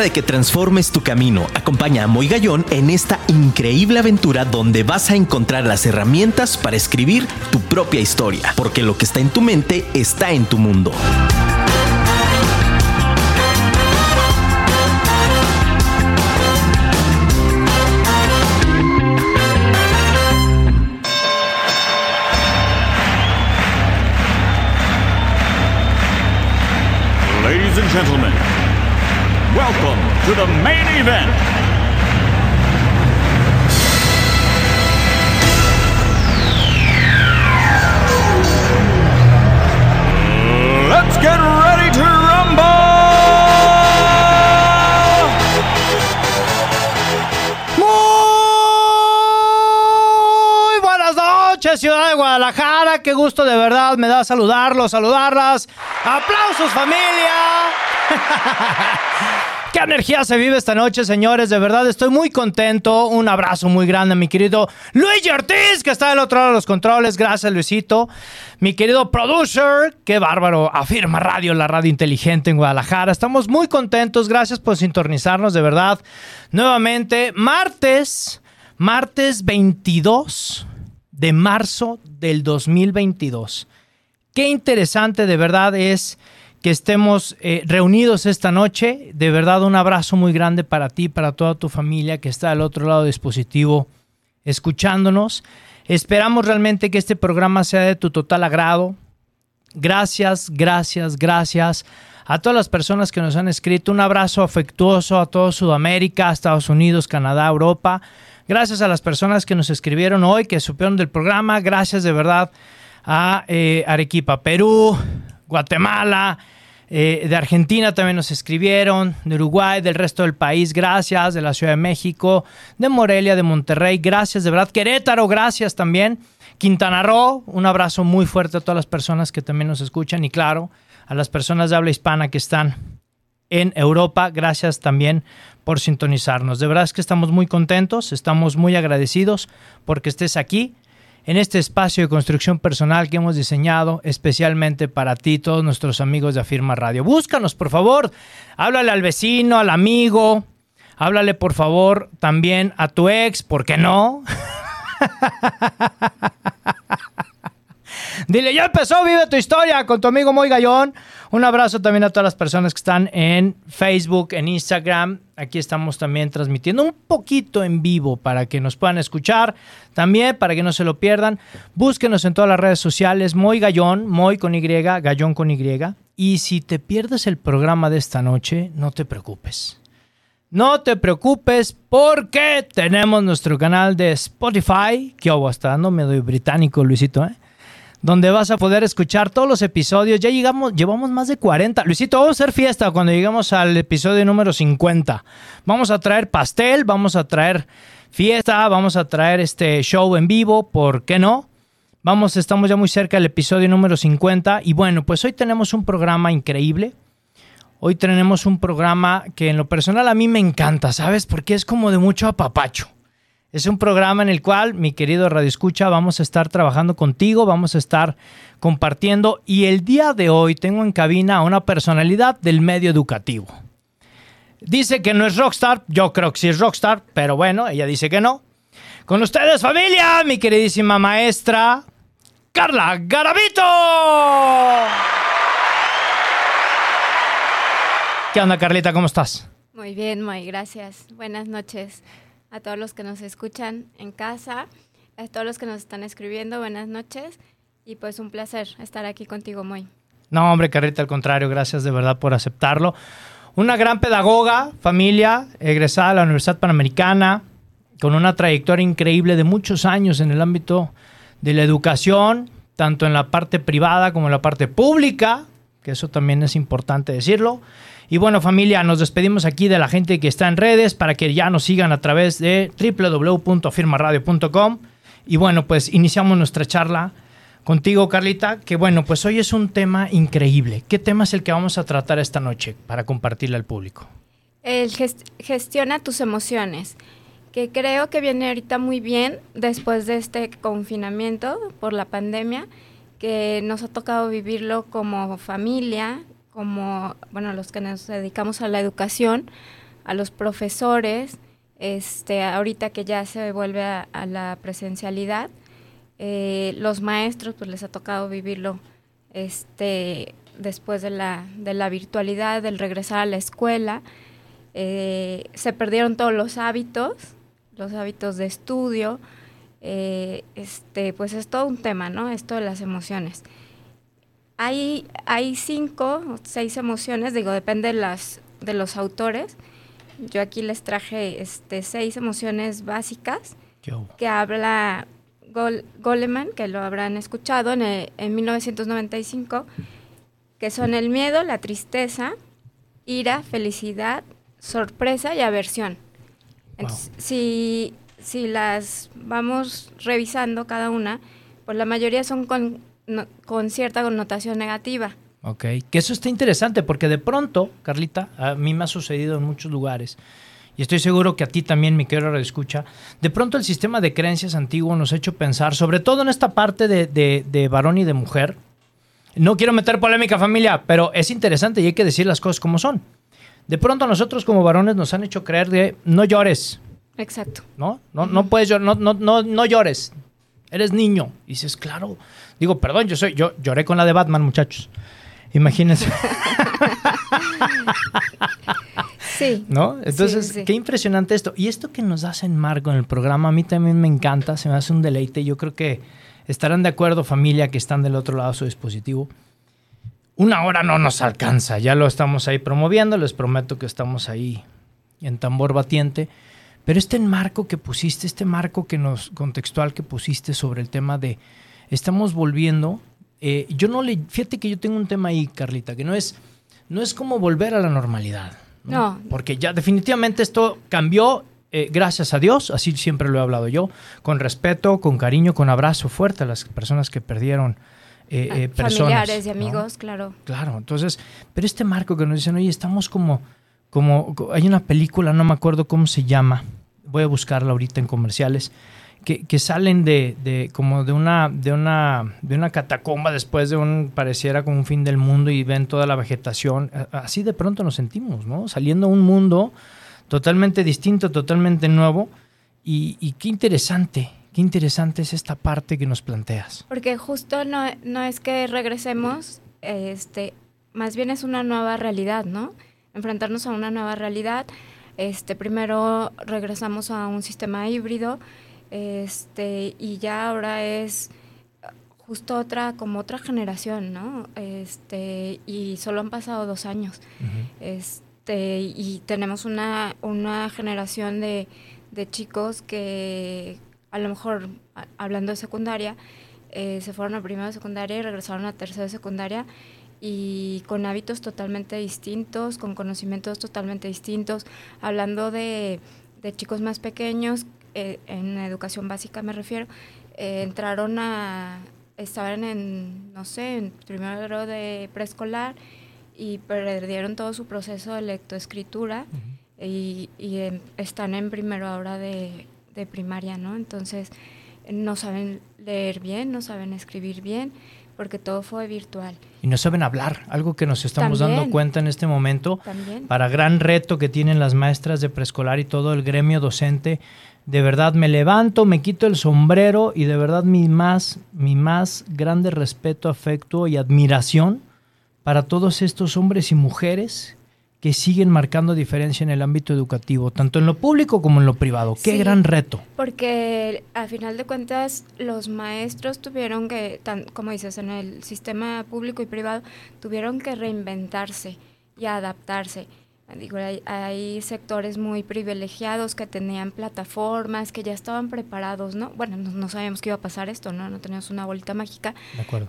de que transformes tu camino. Acompaña a Moy Gallón en esta increíble aventura donde vas a encontrar las herramientas para escribir tu propia historia, porque lo que está en tu mente está en tu mundo. Ladies and gentlemen, welcome to the main event. Let's get ready to rumble! Muy buenas noches, ciudad de Guadalajara. Qué gusto de verdad me da saludarlos, saludarlas. ¡Aplausos, familia! ¡Qué energía se vive esta noche, señores! De verdad estoy muy contento. Un abrazo muy grande a mi querido Luigi Ortiz, que está del otro lado de los controles. Gracias, Luisito. Mi querido producer, qué bárbaro. Afirma Radio, la radio inteligente en Guadalajara. Estamos muy contentos. Gracias por sintonizarnos, de verdad. Nuevamente, martes, martes 22 de marzo del 2022. Qué interesante de verdad es que estemos eh, reunidos esta noche. De verdad un abrazo muy grande para ti, para toda tu familia que está al otro lado del dispositivo escuchándonos. Esperamos realmente que este programa sea de tu total agrado. Gracias, gracias, gracias a todas las personas que nos han escrito. Un abrazo afectuoso a todo Sudamérica, Estados Unidos, Canadá, Europa. Gracias a las personas que nos escribieron hoy, que supieron del programa. Gracias de verdad a eh, Arequipa, Perú, Guatemala, eh, de Argentina también nos escribieron, de Uruguay, del resto del país, gracias, de la Ciudad de México, de Morelia, de Monterrey, gracias, de verdad, Querétaro, gracias también, Quintana Roo, un abrazo muy fuerte a todas las personas que también nos escuchan y claro, a las personas de habla hispana que están en Europa, gracias también por sintonizarnos. De verdad es que estamos muy contentos, estamos muy agradecidos porque estés aquí en este espacio de construcción personal que hemos diseñado especialmente para ti, todos nuestros amigos de Afirma Radio. Búscanos, por favor. Háblale al vecino, al amigo. Háblale, por favor, también a tu ex, ¿por qué no? Dile, ya empezó, vive tu historia con tu amigo Moy Gallón. Un abrazo también a todas las personas que están en Facebook, en Instagram. Aquí estamos también transmitiendo un poquito en vivo para que nos puedan escuchar. También para que no se lo pierdan. Búsquenos en todas las redes sociales. Moy Gallón, Moy con Y, Gallón con Y. Y si te pierdes el programa de esta noche, no te preocupes. No te preocupes porque tenemos nuestro canal de Spotify, que hago hasta dando medio británico, Luisito, ¿eh? Donde vas a poder escuchar todos los episodios. Ya llegamos, llevamos más de 40. Luisito, vamos a hacer fiesta cuando lleguemos al episodio número 50. Vamos a traer pastel, vamos a traer fiesta, vamos a traer este show en vivo, ¿por qué no? Vamos, estamos ya muy cerca del episodio número 50 y bueno, pues hoy tenemos un programa increíble. Hoy tenemos un programa que en lo personal a mí me encanta, ¿sabes? Porque es como de mucho apapacho. Es un programa en el cual, mi querido Radio Escucha, vamos a estar trabajando contigo, vamos a estar compartiendo y el día de hoy tengo en cabina a una personalidad del medio educativo. Dice que no es rockstar, yo creo que sí es rockstar, pero bueno, ella dice que no. Con ustedes familia, mi queridísima maestra, Carla Garavito. ¿Qué onda Carlita? ¿Cómo estás? Muy bien, muy gracias. Buenas noches a todos los que nos escuchan en casa, a todos los que nos están escribiendo, buenas noches. Y pues un placer estar aquí contigo, Moy. No, hombre, Carlita, al contrario, gracias de verdad por aceptarlo. Una gran pedagoga, familia, egresada de la Universidad Panamericana, con una trayectoria increíble de muchos años en el ámbito de la educación, tanto en la parte privada como en la parte pública, que eso también es importante decirlo. Y bueno, familia, nos despedimos aquí de la gente que está en redes para que ya nos sigan a través de www.firmaradio.com. Y bueno, pues iniciamos nuestra charla contigo, Carlita, que bueno, pues hoy es un tema increíble. ¿Qué tema es el que vamos a tratar esta noche para compartirle al público? El gest gestiona tus emociones, que creo que viene ahorita muy bien después de este confinamiento por la pandemia, que nos ha tocado vivirlo como familia, como, bueno, los que nos dedicamos a la educación, a los profesores, este, ahorita que ya se vuelve a, la presencialidad, eh, los maestros pues les ha tocado vivirlo este, después de la, de la virtualidad, del regresar a la escuela. Eh, se perdieron todos los hábitos, los hábitos de estudio. Eh, este, pues es todo un tema, ¿no? Esto de las emociones. Hay, hay cinco o seis emociones, digo, depende de, las, de los autores. Yo aquí les traje este, seis emociones básicas que habla Goleman, que lo habrán escuchado en, en 1995, que son el miedo, la tristeza, ira, felicidad, sorpresa y aversión. si, si las vamos revisando cada una, pues la mayoría son con, con cierta connotación negativa. Ok, que eso está interesante porque de pronto, Carlita, a mí me ha sucedido en muchos lugares y estoy seguro que a ti también, mi querido escucha, de pronto el sistema de creencias antiguo nos ha hecho pensar, sobre todo en esta parte de, de, varón y de mujer. No quiero meter polémica familia, pero es interesante y hay que decir las cosas como son. De pronto nosotros como varones nos han hecho creer de no llores. Exacto. ¿No? No, no puedes llorar, no, no, no, no llores. Eres niño. Y dices, claro. Digo, perdón, yo soy, yo lloré con la de Batman, muchachos. Imagínense. Sí. ¿No? Entonces, qué impresionante esto. Y esto que nos hace en Marco en el programa, a mí también me encanta, se me hace un deleite. Yo creo que estarán de acuerdo, familia, que están del otro lado de su dispositivo. Una hora no nos alcanza, ya lo estamos ahí promoviendo, les prometo que estamos ahí en tambor batiente. Pero este marco que pusiste, este marco que nos contextual que pusiste sobre el tema de estamos volviendo, eh, yo no le, fíjate que yo tengo un tema ahí, Carlita, que no es, no es como volver a la normalidad. ¿no? Porque ya definitivamente esto cambió, eh, gracias a Dios, así siempre lo he hablado yo, con respeto, con cariño, con abrazo fuerte a las personas que perdieron. Eh, eh Familiares y amigos, claro. Claro, entonces, pero este marco que nos dicen, oye, estamos como, como, hay una película, no me acuerdo cómo se llama, voy a buscarla ahorita en comerciales, que, salen de, como de una, de una, de una catacomba después de un, pareciera como un fin del mundo y ven toda la vegetación. Así de pronto nos sentimos, ¿no? Saliendo a un mundo totalmente distinto, totalmente nuevo. Y, qué interesante, qué interesante es esta parte que nos planteas. Porque justo no, no es que regresemos, este, más bien es una nueva realidad, ¿no? Enfrentarnos a una nueva realidad. Este, primero regresamos a un sistema híbrido este, y ya ahora es justo otra, como otra generación, ¿no? Este, y solo han pasado dos años. Este, y tenemos una, una generación de, de chicos que a lo mejor, hablando de secundaria, eh, se fueron a primera de secundaria y regresaron a tercera de secundaria y con hábitos totalmente distintos, con conocimientos totalmente distintos, hablando de, de chicos más pequeños eh, en educación básica me refiero, eh, entraron a, estaban en, no sé, en primero de preescolar y perdieron todo su proceso de lectoescritura y, están en primero ahora de, de, primaria, ¿no? Entonces no saben leer bien, no saben escribir bien, porque todo fue virtual. Y no saben hablar, algo que nos estamos dando cuenta en este momento, para gran reto que tienen las maestras de preescolar y todo el gremio docente de verdad me levanto, me quito el sombrero y de verdad mi más, mi más grande respeto, afecto y admiración para todos estos hombres y mujeres que siguen marcando diferencia en el ámbito educativo, tanto en lo público como en lo privado. Qué gran reto. Porque a final de cuentas los maestros tuvieron que, como dices, en el sistema público y privado, tuvieron que reinventarse y adaptarse. Digo, hay, sectores muy privilegiados que tenían plataformas, que ya estaban preparados, ¿no? Bueno, no, sabíamos que iba a pasar esto, ¿no? No teníamos una bolita mágica,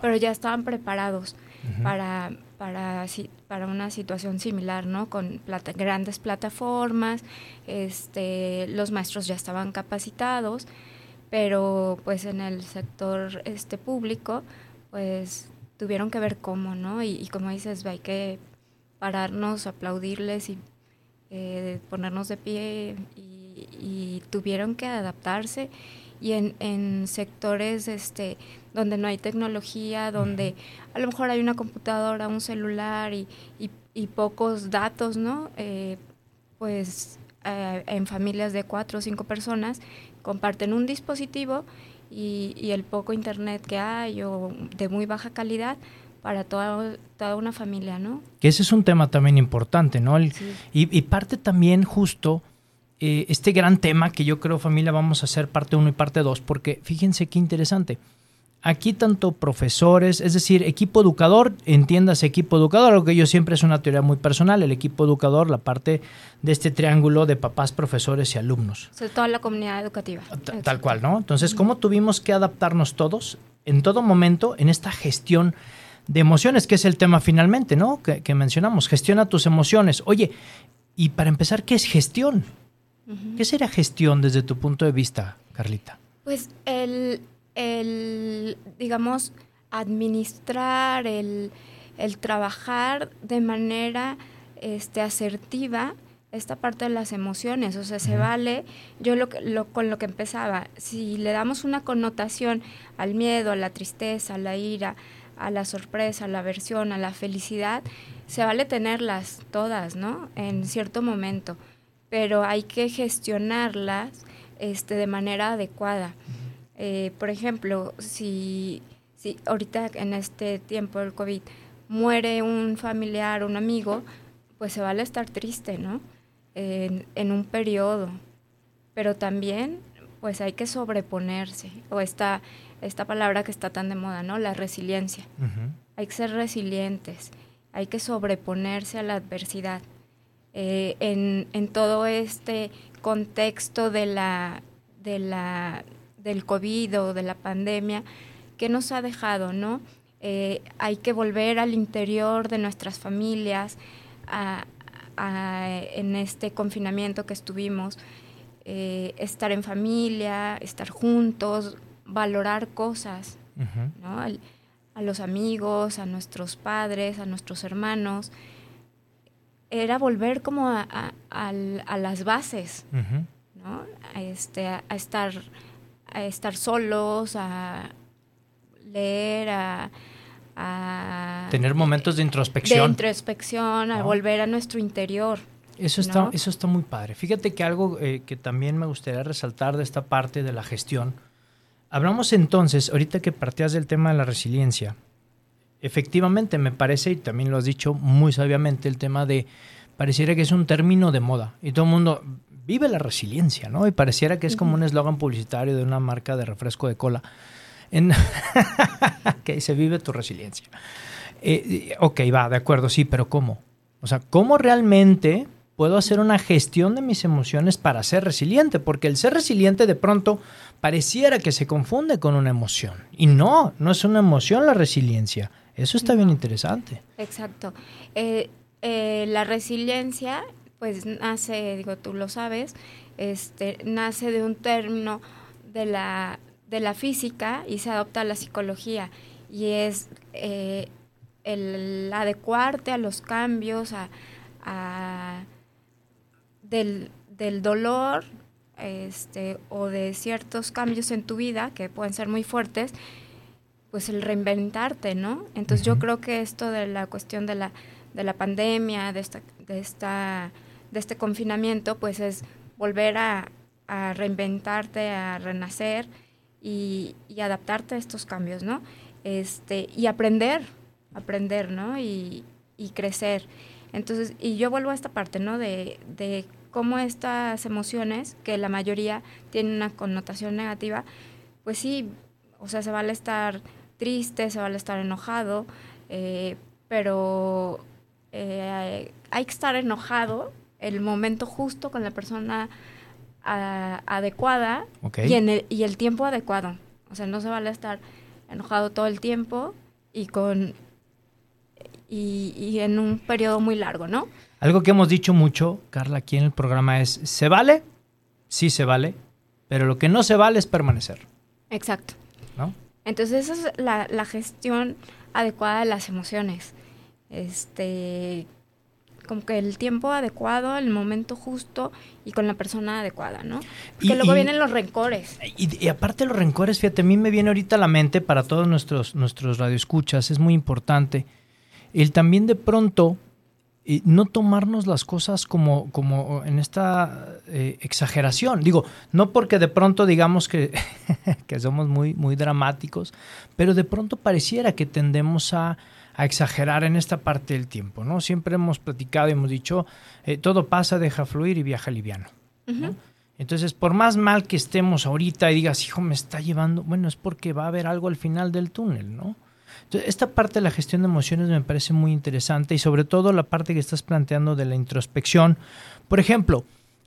pero ya estaban preparados para, para, para una situación similar, ¿no? Con grandes plataformas, este, los maestros ya estaban capacitados, pero pues en el sector este público, pues tuvieron que ver cómo, ¿no? Y, y como dices, hay que pararnos, aplaudirles y eh, ponernos de pie y, tuvieron que adaptarse y en, en, sectores este donde no hay tecnología, donde a lo mejor hay una computadora, un celular y, y, pocos datos, ¿no? Eh, pues eh, en familias de cuatro o cinco personas comparten un dispositivo y, y el poco internet que hay o de muy baja calidad para toda, toda una familia, ¿no? Que ese es un tema también importante, ¿no? El- Sí. y, y parte también justo eh, este gran tema que yo creo familia vamos a hacer parte 1 y parte 2, porque fíjense qué interesante. Aquí tanto profesores, es decir, equipo educador, entiendas equipo educador, lo que yo siempre es una teoría muy personal, el equipo educador, la parte de este triángulo de papás, profesores y alumnos. Sobre todo la comunidad educativa. Ta- Tal cual, ¿no? Entonces, ¿cómo tuvimos que adaptarnos todos en todo momento en esta gestión de emociones, que es el tema finalmente, ¿no? Que, que mencionamos, gestiona tus emociones. Oye, y para empezar, ¿qué es gestión? ¿Qué sería gestión desde tu punto de vista, Carlita? Pues el, el, digamos, administrar, el, el trabajar de manera este, asertiva esta parte de las emociones, o sea, se vale, yo lo, que- lo, con lo que empezaba, si le damos una connotación al miedo, a la tristeza, a la ira, a la sorpresa, a la aversión, a la felicidad, se vale tenerlas todas, ¿no? En cierto momento, pero hay que gestionarlas este, de manera adecuada. Eh, por ejemplo, si, si ahorita en este tiempo del COVID muere un familiar, un amigo, pues se vale estar triste, ¿no? En, en un periodo. Pero también, pues hay que sobreponerse. O esta, esta palabra que está tan de moda, ¿no? La resiliencia. Hay que ser resilientes. Hay que sobreponerse a la adversidad. Eh, en, en todo este contexto de la, de la, del COVID o de la pandemia, ¿qué nos ha dejado, no? Eh, hay que volver al interior de nuestras familias, a- a- en este confinamiento que estuvimos, eh, estar en familia, estar juntos, valorar cosas. ¿no? Al- a los amigos, a nuestros padres, a nuestros hermanos. Era volver como a, a- las bases. ¿no? A, este, a, estar, a estar solos, a leer, a... a- Tener momentos de de introspección. introspección, a ¿no? volver a nuestro interior. Eso está, ¿no? eso está muy padre. Fíjate que algo eh, que también me gustaría resaltar de esta parte de la gestión. Hablamos entonces, ahorita que partías del tema de la resiliencia, efectivamente me parece, y también lo has dicho muy sabiamente, el tema de, pareciera que es un término de moda y todo el mundo vive la resiliencia, ¿no? Y pareciera que es como un eslogan publicitario de una marca de refresco de cola. En que se vive tu resiliencia. Eh, ok, va, de acuerdo, sí, pero ¿cómo? O sea, ¿cómo realmente puedo hacer una gestión de mis emociones para ser resiliente? Porque el ser resiliente de pronto pareciera que se confunde con una emoción. Y no, no es una emoción la resiliencia. Eso está bien interesante. Exacto. Eh, eh, la resiliencia, pues nace, digo, tú lo sabes, este, nace de un término de la, de la física y se adopta a la psicología. Y es eh, el adecuarte a los cambios, a, a- del, del dolor este, o de ciertos cambios en tu vida que pueden ser muy fuertes, pues el reinventarte, ¿no? Entonces yo creo que esto de la cuestión de la, de la pandemia, de esta, de esta, de este confinamiento, pues es volver a, a reinventarte, a renacer y, y adaptarte a estos cambios, ¿no? Este, y aprender, aprender, ¿no? Y, y crecer. Entonces, y yo vuelvo a esta parte, ¿no? De, de cómo estas emociones, que la mayoría tienen una connotación negativa, pues sí, o sea, se vale estar triste, se vale estar enojado, eh, pero eh, hay que estar enojado el momento justo con la persona a- adecuada y, en el, y el tiempo adecuado. O sea, no se vale estar enojado todo el tiempo y con y, y en un periodo muy largo, ¿no? Algo que hemos dicho mucho, Carla, aquí en el programa es, ¿se vale? Sí se vale, pero lo que no se vale es permanecer, Exacto. ¿no? Entonces esa es la, la gestión adecuada de las emociones. Este, como que el tiempo adecuado, el momento justo y con la persona adecuada, ¿no? Porque Y- luego y- vienen los rencores. Y, y aparte los rencores, fíjate, a mí me viene ahorita a la mente para todos nuestros, nuestros radioescuchas, es muy importante. El también de pronto y no tomarnos las cosas como, como en esta eh, exageración. Digo, no porque de pronto digamos que, que somos muy, muy dramáticos, pero de pronto pareciera que tendemos a, a, exagerar en esta parte del tiempo, ¿no? Siempre hemos platicado y hemos dicho, eh, todo pasa, deja fluir y viaja liviano. ¿no? Entonces, por más mal que estemos ahorita y digas, hijo, me está llevando, bueno, es porque va a haber algo al final del túnel, ¿no? Esta parte de la gestión de emociones me parece muy interesante y sobre todo la parte que estás planteando de la introspección. Por ejemplo,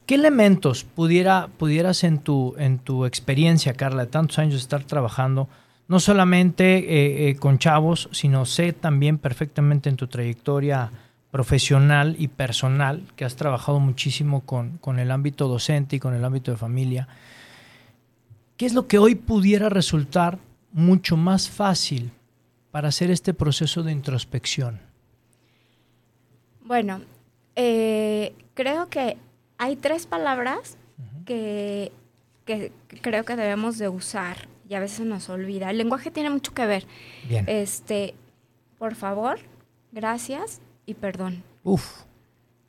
¿qué elementos pudiera, pudieras en tu, en tu experiencia, Carla, de tantos años de estar trabajando, no solamente eh, eh, con chavos, sino sé también perfectamente en tu trayectoria profesional y personal, que has trabajado muchísimo con, con el ámbito docente y con el ámbito de familia, ¿qué es lo que hoy pudiera resultar mucho más fácil para hacer este proceso de introspección? Bueno, eh, creo que hay tres palabras uh -huh. que, que, creo que debemos de usar y a veces nos olvida. El lenguaje tiene mucho que ver. Bien. Este, por favor, gracias y perdón. Uf.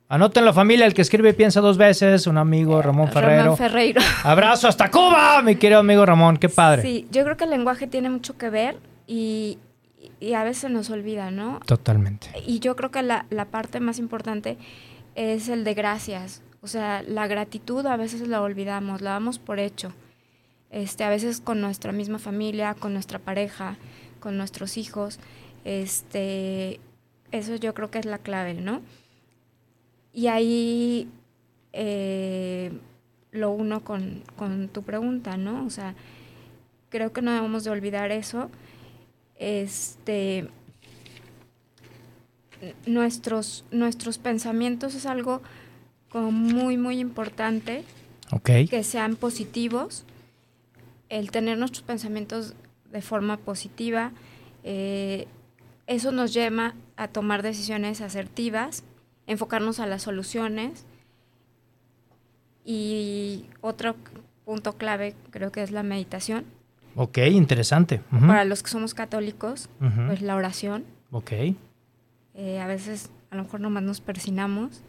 Anoten la familia, el que escribe piensa dos veces, un amigo, Ramón Ferrero. Ramón Ferreiro. Abrazo hasta Cuba, mi querido amigo Ramón, qué padre. Sí, yo creo que el lenguaje tiene mucho que ver y, y a veces nos olvida, ¿no? Totalmente. Y yo creo que la, la, parte más importante es el de gracias. O sea, la gratitud a veces la olvidamos, la damos por hecho. Este, a veces con nuestra misma familia, con nuestra pareja, con nuestros hijos. Este, eso yo creo que es la clave, ¿no? Y ahí eh, lo uno con, con, tu pregunta, ¿no? O sea, creo que no debemos de olvidar eso. Este, nuestros, nuestros pensamientos es algo como muy, muy importante. Okay. Que sean positivos. El tener nuestros pensamientos de forma positiva, eh, eso nos lleva a tomar decisiones asertivas, enfocarnos a las soluciones. Y otro punto clave creo que es la meditación. Ok, interesante. Uh -huh. Para los que somos católicos, uh -huh. pues la oración. Ok. Eh, a veces a lo mejor nomás nos persinamos,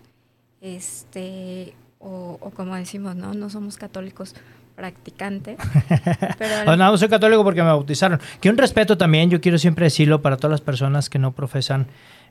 este, o, o, como decimos, ¿no? No somos católicos practicantes. pero no, soy católico porque me bautizaron. Que un respeto también, yo quiero siempre decirlo para todas las personas que no profesan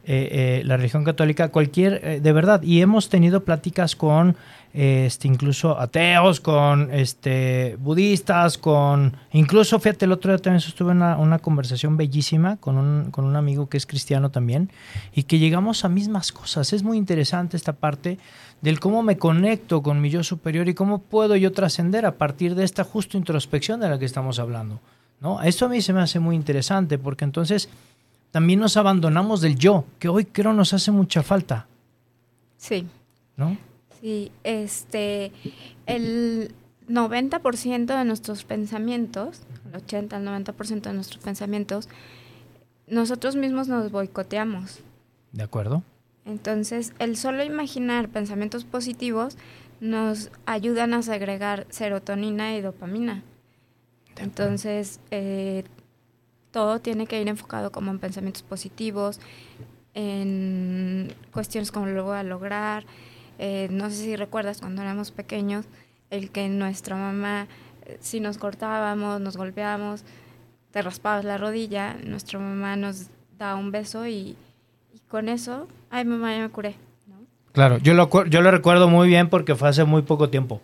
eh, eh, la religión católica, cualquier, eh, de verdad, y hemos tenido pláticas con este, incluso ateos, con este, budistas, con, incluso, fíjate, el otro día también sostuve una, una conversación bellísima con un, con un amigo que es cristiano también, y que llegamos a mismas cosas. Es muy interesante esta parte del cómo me conecto con mi yo superior y cómo puedo yo trascender a partir de esta justo introspección de la que estamos hablando. ¿no? Esto a mí se me hace muy interesante porque entonces también nos abandonamos del yo, que hoy creo nos hace mucha falta. Sí. ¿No? Sí, este, el 90% de nuestros pensamientos, el 80 al 90% de nuestros pensamientos, nosotros mismos nos boicoteamos. ¿De acuerdo? Entonces, el solo imaginar pensamientos positivos nos ayudan a segregar serotonina y dopamina. Entonces, eh, todo tiene que ir enfocado como en pensamientos positivos, en cuestiones como lo voy a lograr. Eh, no sé si recuerdas cuando éramos pequeños, el que nuestra mamá, eh, si nos cortábamos, nos golpeábamos, te raspabas la rodilla, nuestra mamá nos da un beso y, y con eso, ay mamá, ya me curé. ¿no? Claro, yo lo, yo lo recuerdo muy bien porque fue hace muy poco tiempo.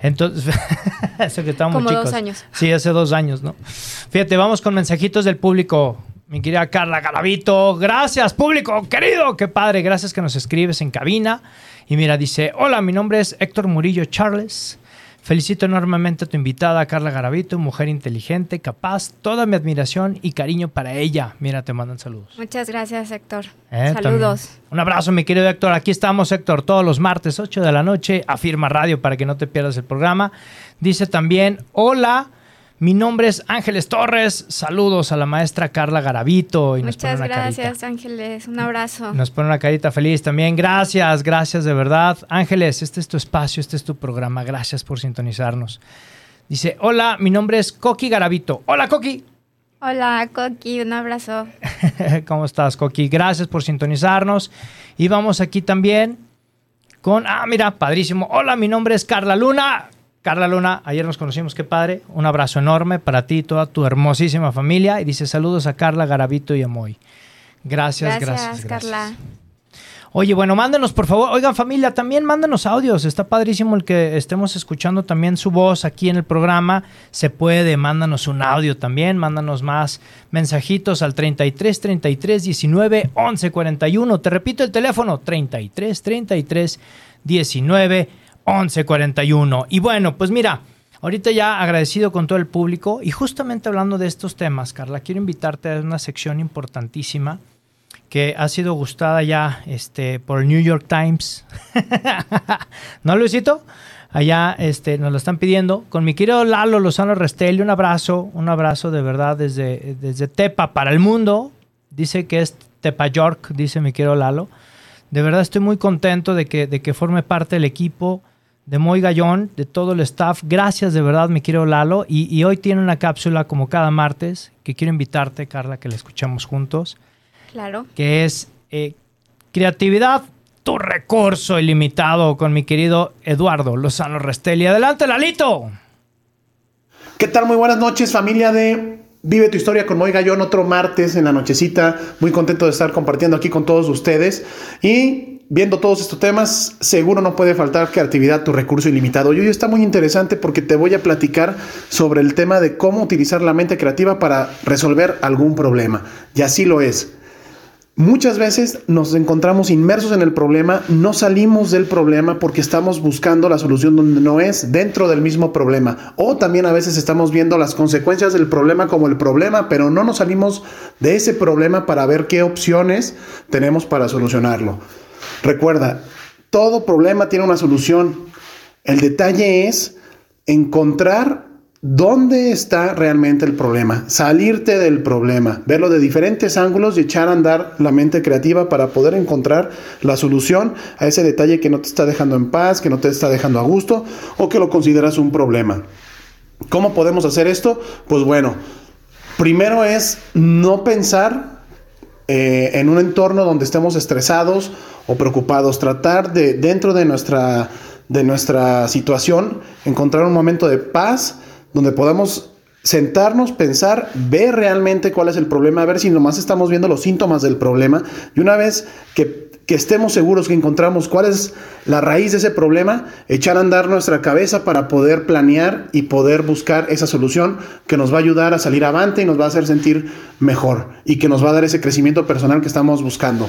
Entonces, eso que estábamos Como chicos. dos años. Sí, hace dos años, ¿no? Fíjate, vamos con mensajitos del público. Mi querida Carla Garavito, gracias público querido, qué padre, gracias que nos escribes en cabina. Y mira, dice, hola, mi nombre es Héctor Murillo Charles. Felicito enormemente a tu invitada, Carla Garavito, mujer inteligente, capaz, toda mi admiración y cariño para ella. Mira, te mandan saludos. Muchas gracias, Héctor. Eh, saludos. También. Un abrazo, mi querido Héctor. Aquí estamos, Héctor, todos los martes, 8 de la noche, Afirma Radio, para que no te pierdas el programa. Dice también, hola, mi nombre es Ángeles Torres. Saludos a la maestra Carla Garavito. Y Muchas nos pone una gracias, carita. Ángeles. Un abrazo. Nos pone una carita feliz también. Gracias, gracias de verdad. Ángeles, este es tu espacio, este es tu programa. Gracias por sintonizarnos. Dice, hola, mi nombre es Coqui Garavito. Hola, Coqui. Hola, Coqui. Un abrazo. ¿Cómo estás, Coqui? Gracias por sintonizarnos. Y vamos aquí también con, ah, mira, padrísimo. Hola, mi nombre es Carla Luna. Carla Luna, ayer nos conocimos, qué padre. Un abrazo enorme para ti y toda tu hermosísima familia. Y dice saludos a Carla, Garabito y Amoy. Gracias, gracias, gracias. Carla. Oye, bueno, mándenos por favor. Oigan, familia, también mándenos audios. Está padrísimo el que estemos escuchando también su voz aquí en el programa. Se puede, mándanos un audio también. Mándanos más mensajitos al 33 33 19 11 41. Te repito el teléfono: 33 33 19 11 41. Y bueno, pues mira. Ahorita ya agradecido con todo el público y justamente hablando de estos temas, Carla, quiero invitarte a una sección importantísima que ha sido gustada ya este, por el New York Times. ¿No, Luisito? Allá este, nos lo están pidiendo. Con mi querido Lalo Lozano Restelli, un abrazo, un abrazo de verdad desde, desde Tepa para el mundo. Dice que es Tepa York, dice mi querido Lalo. De verdad estoy muy contento de que, de que forme parte del equipo de Moy Gallón, de todo el staff. Gracias de verdad, mi querido Lalo. Y, y hoy tiene una cápsula como cada martes que quiero invitarte, Carla, que la escuchamos juntos. Claro. Que es eh, creatividad, tu recurso ilimitado con mi querido Eduardo Lozano Restelli. Adelante, Lalito. ¿Qué tal? Muy buenas noches, familia de Vive tu historia con Moy Gallón, otro martes en la nochecita. Muy contento de estar compartiendo aquí con todos ustedes. Y viendo todos estos temas, seguro no puede faltar creatividad, tu recurso ilimitado. Y hoy está muy interesante porque te voy a platicar sobre el tema de cómo utilizar la mente creativa para resolver algún problema. Y así lo es. Muchas veces nos encontramos inmersos en el problema, no salimos del problema porque estamos buscando la solución donde no es, dentro del mismo problema. O también a veces estamos viendo las consecuencias del problema como el problema, pero no nos salimos de ese problema para ver qué opciones tenemos para solucionarlo. Recuerda, todo problema tiene una solución. El detalle es encontrar ¿Dónde está realmente el problema? Salirte del problema, verlo de diferentes ángulos y echar a andar la mente creativa para poder encontrar la solución a ese detalle que no te está dejando en paz, que no te está dejando a gusto o que lo consideras un problema. ¿Cómo podemos hacer esto? Pues bueno, primero es no pensar eh, en un entorno donde estemos estresados o preocupados, tratar de dentro de nuestra, de nuestra situación encontrar un momento de paz donde podamos sentarnos, pensar, ver realmente cuál es el problema, a ver si nomás estamos viendo los síntomas del problema y una vez que, que, estemos seguros que encontramos cuál es la raíz de ese problema, echar a andar nuestra cabeza para poder planear y poder buscar esa solución que nos va a ayudar a salir avante y nos va a hacer sentir mejor y que nos va a dar ese crecimiento personal que estamos buscando.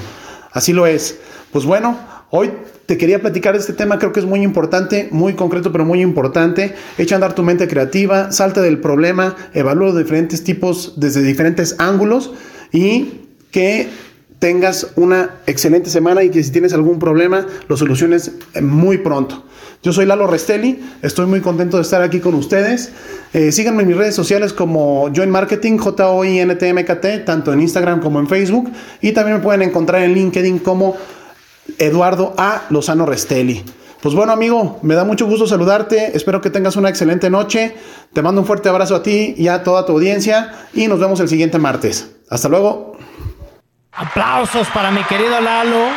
Así lo es. Pues bueno, Hoy te quería platicar este tema, creo que es muy importante, muy concreto, pero muy importante. Echa a andar tu mente creativa, salte del problema, evalúa diferentes tipos desde diferentes ángulos y que tengas una excelente semana y que si tienes algún problema lo soluciones muy pronto. Yo soy Lalo Restelli, estoy muy contento de estar aquí con ustedes. Eh, síganme en mis redes sociales como Join Marketing, J-O-I-N-T-M-K-T, tanto en Instagram como en Facebook. Y también me pueden encontrar en LinkedIn como Eduardo A. Lozano Restelli. Pues bueno, amigo, me da mucho gusto saludarte. Espero que tengas una excelente noche. Te mando un fuerte abrazo a ti y a toda tu audiencia. Y nos vemos el siguiente martes. Hasta luego. Aplausos para mi querido Lalo.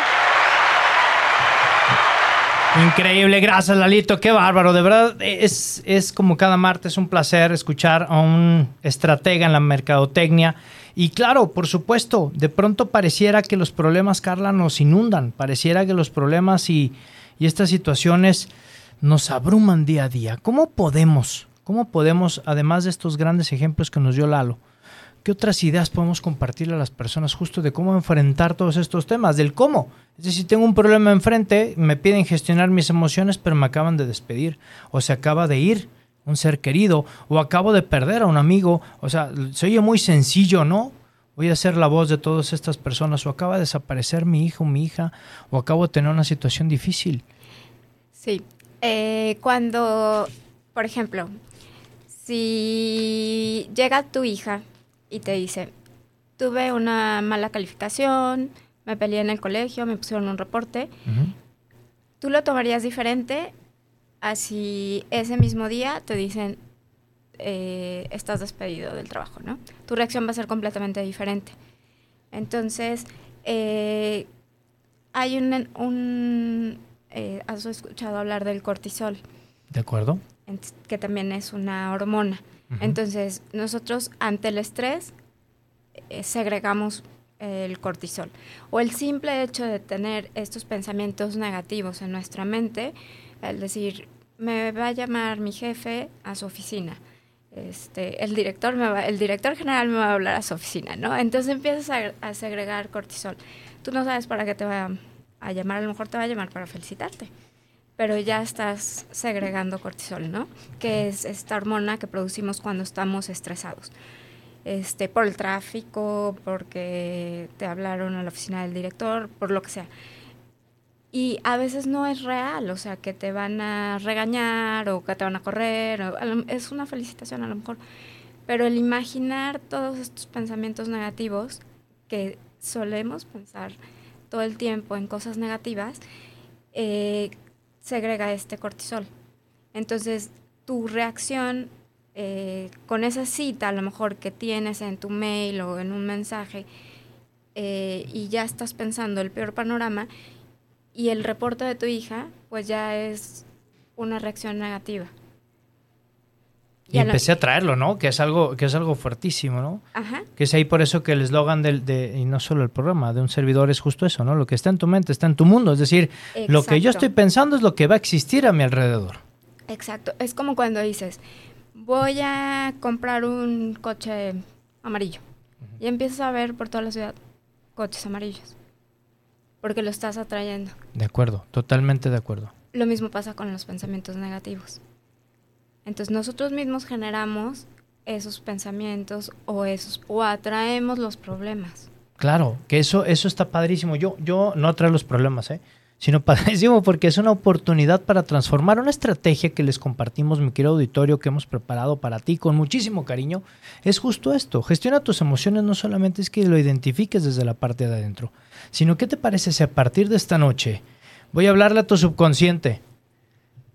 Increíble, gracias Lalito, qué bárbaro, de verdad es, es como cada martes un placer escuchar a un estratega en la mercadotecnia y claro, por supuesto, de pronto pareciera que los problemas, Carla, nos inundan, pareciera que los problemas y, estas situaciones nos abruman día a día. ¿Cómo podemos, cómo podemos, además de estos grandes ejemplos que nos dio Lalo, qué otras ideas podemos compartirle a las personas justo de cómo enfrentar todos estos temas, del cómo? Es decir, tengo un problema enfrente, me piden gestionar mis emociones, pero me acaban de despedir o se acaba de ir un ser querido, o acabo de perder a un amigo. O sea, se oye muy sencillo, ¿no? Voy a ser la voz de todas estas personas, o acaba de desaparecer mi hijo mi hija, o acabo de tener una situación difícil. Sí. Eh, cuando, por ejemplo, si llega tu hija y te dice, tuve una mala calificación, me peleé en el colegio, me pusieron un reporte, ¿tú lo tomarías diferente así ese mismo día te dicen eh, estás despedido del trabajo, ¿no? Tu reacción va a ser completamente diferente. Entonces, eh, hay un, un eh, has escuchado hablar del cortisol, ¿De acuerdo? que también es una hormona. Entonces, nosotros ante el estrés eh, segregamos el cortisol. O el simple hecho de tener estos pensamientos negativos en nuestra mente, el decir, me va a llamar mi jefe a su oficina. Este, el director me va- el director general me va a hablar a su oficina, ¿no? Entonces empiezas a, a segregar cortisol. Tú no sabes para qué te va a, a llamar, a lo mejor te va a llamar para felicitarte pero ya estás segregando cortisol, ¿no? Que es esta hormona que producimos cuando estamos estresados. Este, por el tráfico, porque te hablaron a la oficina del director, por lo que sea. Y a veces no es real, o sea, que te van a regañar o que te van a correr, o es una felicitación a lo mejor. Pero el imaginar todos estos pensamientos negativos, que solemos pensar todo el tiempo en cosas negativas, eh, segrega este cortisol. Entonces, tu reacción eh, con esa cita, a lo mejor que tienes en tu mail o en un mensaje, eh, y ya estás pensando el peor panorama, y el reporte de tu hija, pues ya es una reacción negativa. Y empecé a traerlo, ¿no? Que es algo, que es algo fuertísimo, ¿no? Ajá, Que es ahí por eso que el eslogan del, de, y no solo el programa, de un servidor es justo eso, ¿no? Lo que está en tu mente está en tu mundo. Es decir, lo que yo estoy pensando es lo que va a existir a mi alrededor. exacto. Es como cuando dices, voy a comprar un coche amarillo. Y empiezas a ver por toda la ciudad coches amarillos. Porque lo estás atrayendo. De acuerdo, totalmente de acuerdo. Lo mismo pasa con los pensamientos negativos. Entonces nosotros mismos generamos esos pensamientos o esos o atraemos los problemas. Claro, que eso, eso está padrísimo. Yo, yo no traigo los problemas, ¿eh? sino padrísimo porque es una oportunidad para transformar una estrategia que les compartimos, mi querido auditorio, que hemos preparado para ti con muchísimo cariño. Es justo esto. Gestiona tus emociones no solamente es que lo identifiques desde la parte de adentro, sino qué te parece si a partir de esta noche voy a hablarle a tu subconsciente.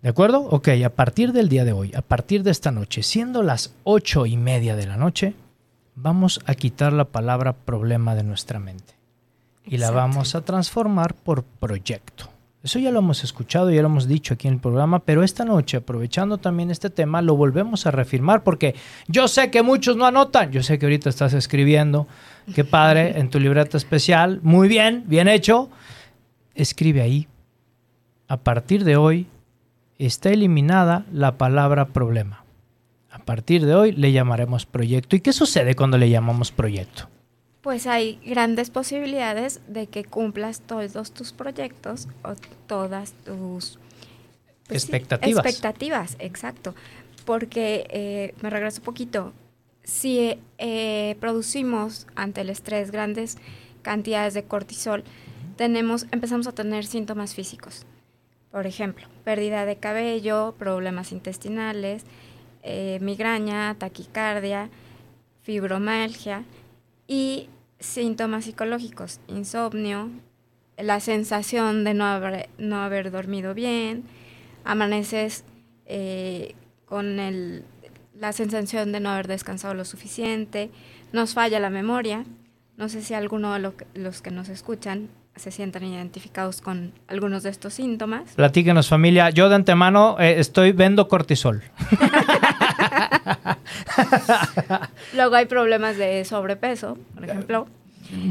¿De acuerdo? Ok, a partir del día de hoy, a partir de esta noche, siendo las ocho y media de la noche, vamos a quitar la palabra problema de nuestra mente. Y la vamos a transformar por proyecto. Eso ya lo hemos escuchado, ya lo hemos dicho aquí en el programa, pero esta noche, aprovechando también este tema, lo volvemos a reafirmar porque yo sé que muchos no anotan, yo sé que ahorita estás escribiendo, qué padre, en tu libreta especial, muy bien, bien hecho, escribe ahí, a partir de hoy está eliminada la palabra problema. A partir de hoy le llamaremos proyecto. ¿Y qué sucede cuando le llamamos proyecto? Pues hay grandes posibilidades de que cumplas todos tus proyectos o todas tus pues sí, Expectativas. expectativas, exacto. Porque eh, me regreso un poquito. Si eh, producimos ante el estrés grandes cantidades de cortisol, tenemos, empezamos a tener síntomas físicos. Por ejemplo, pérdida de cabello, problemas intestinales, eh, migraña, taquicardia, fibromialgia y síntomas psicológicos, insomnio, la sensación de no haber, no haber dormido bien, amaneces eh, con el, la sensación de no haber descansado lo suficiente, nos falla la memoria. No sé si alguno de los que nos escuchan se sientan identificados con algunos de estos síntomas. Platíquenos familia, yo de antemano eh, estoy vendo cortisol. Luego hay problemas de sobrepeso, por ejemplo.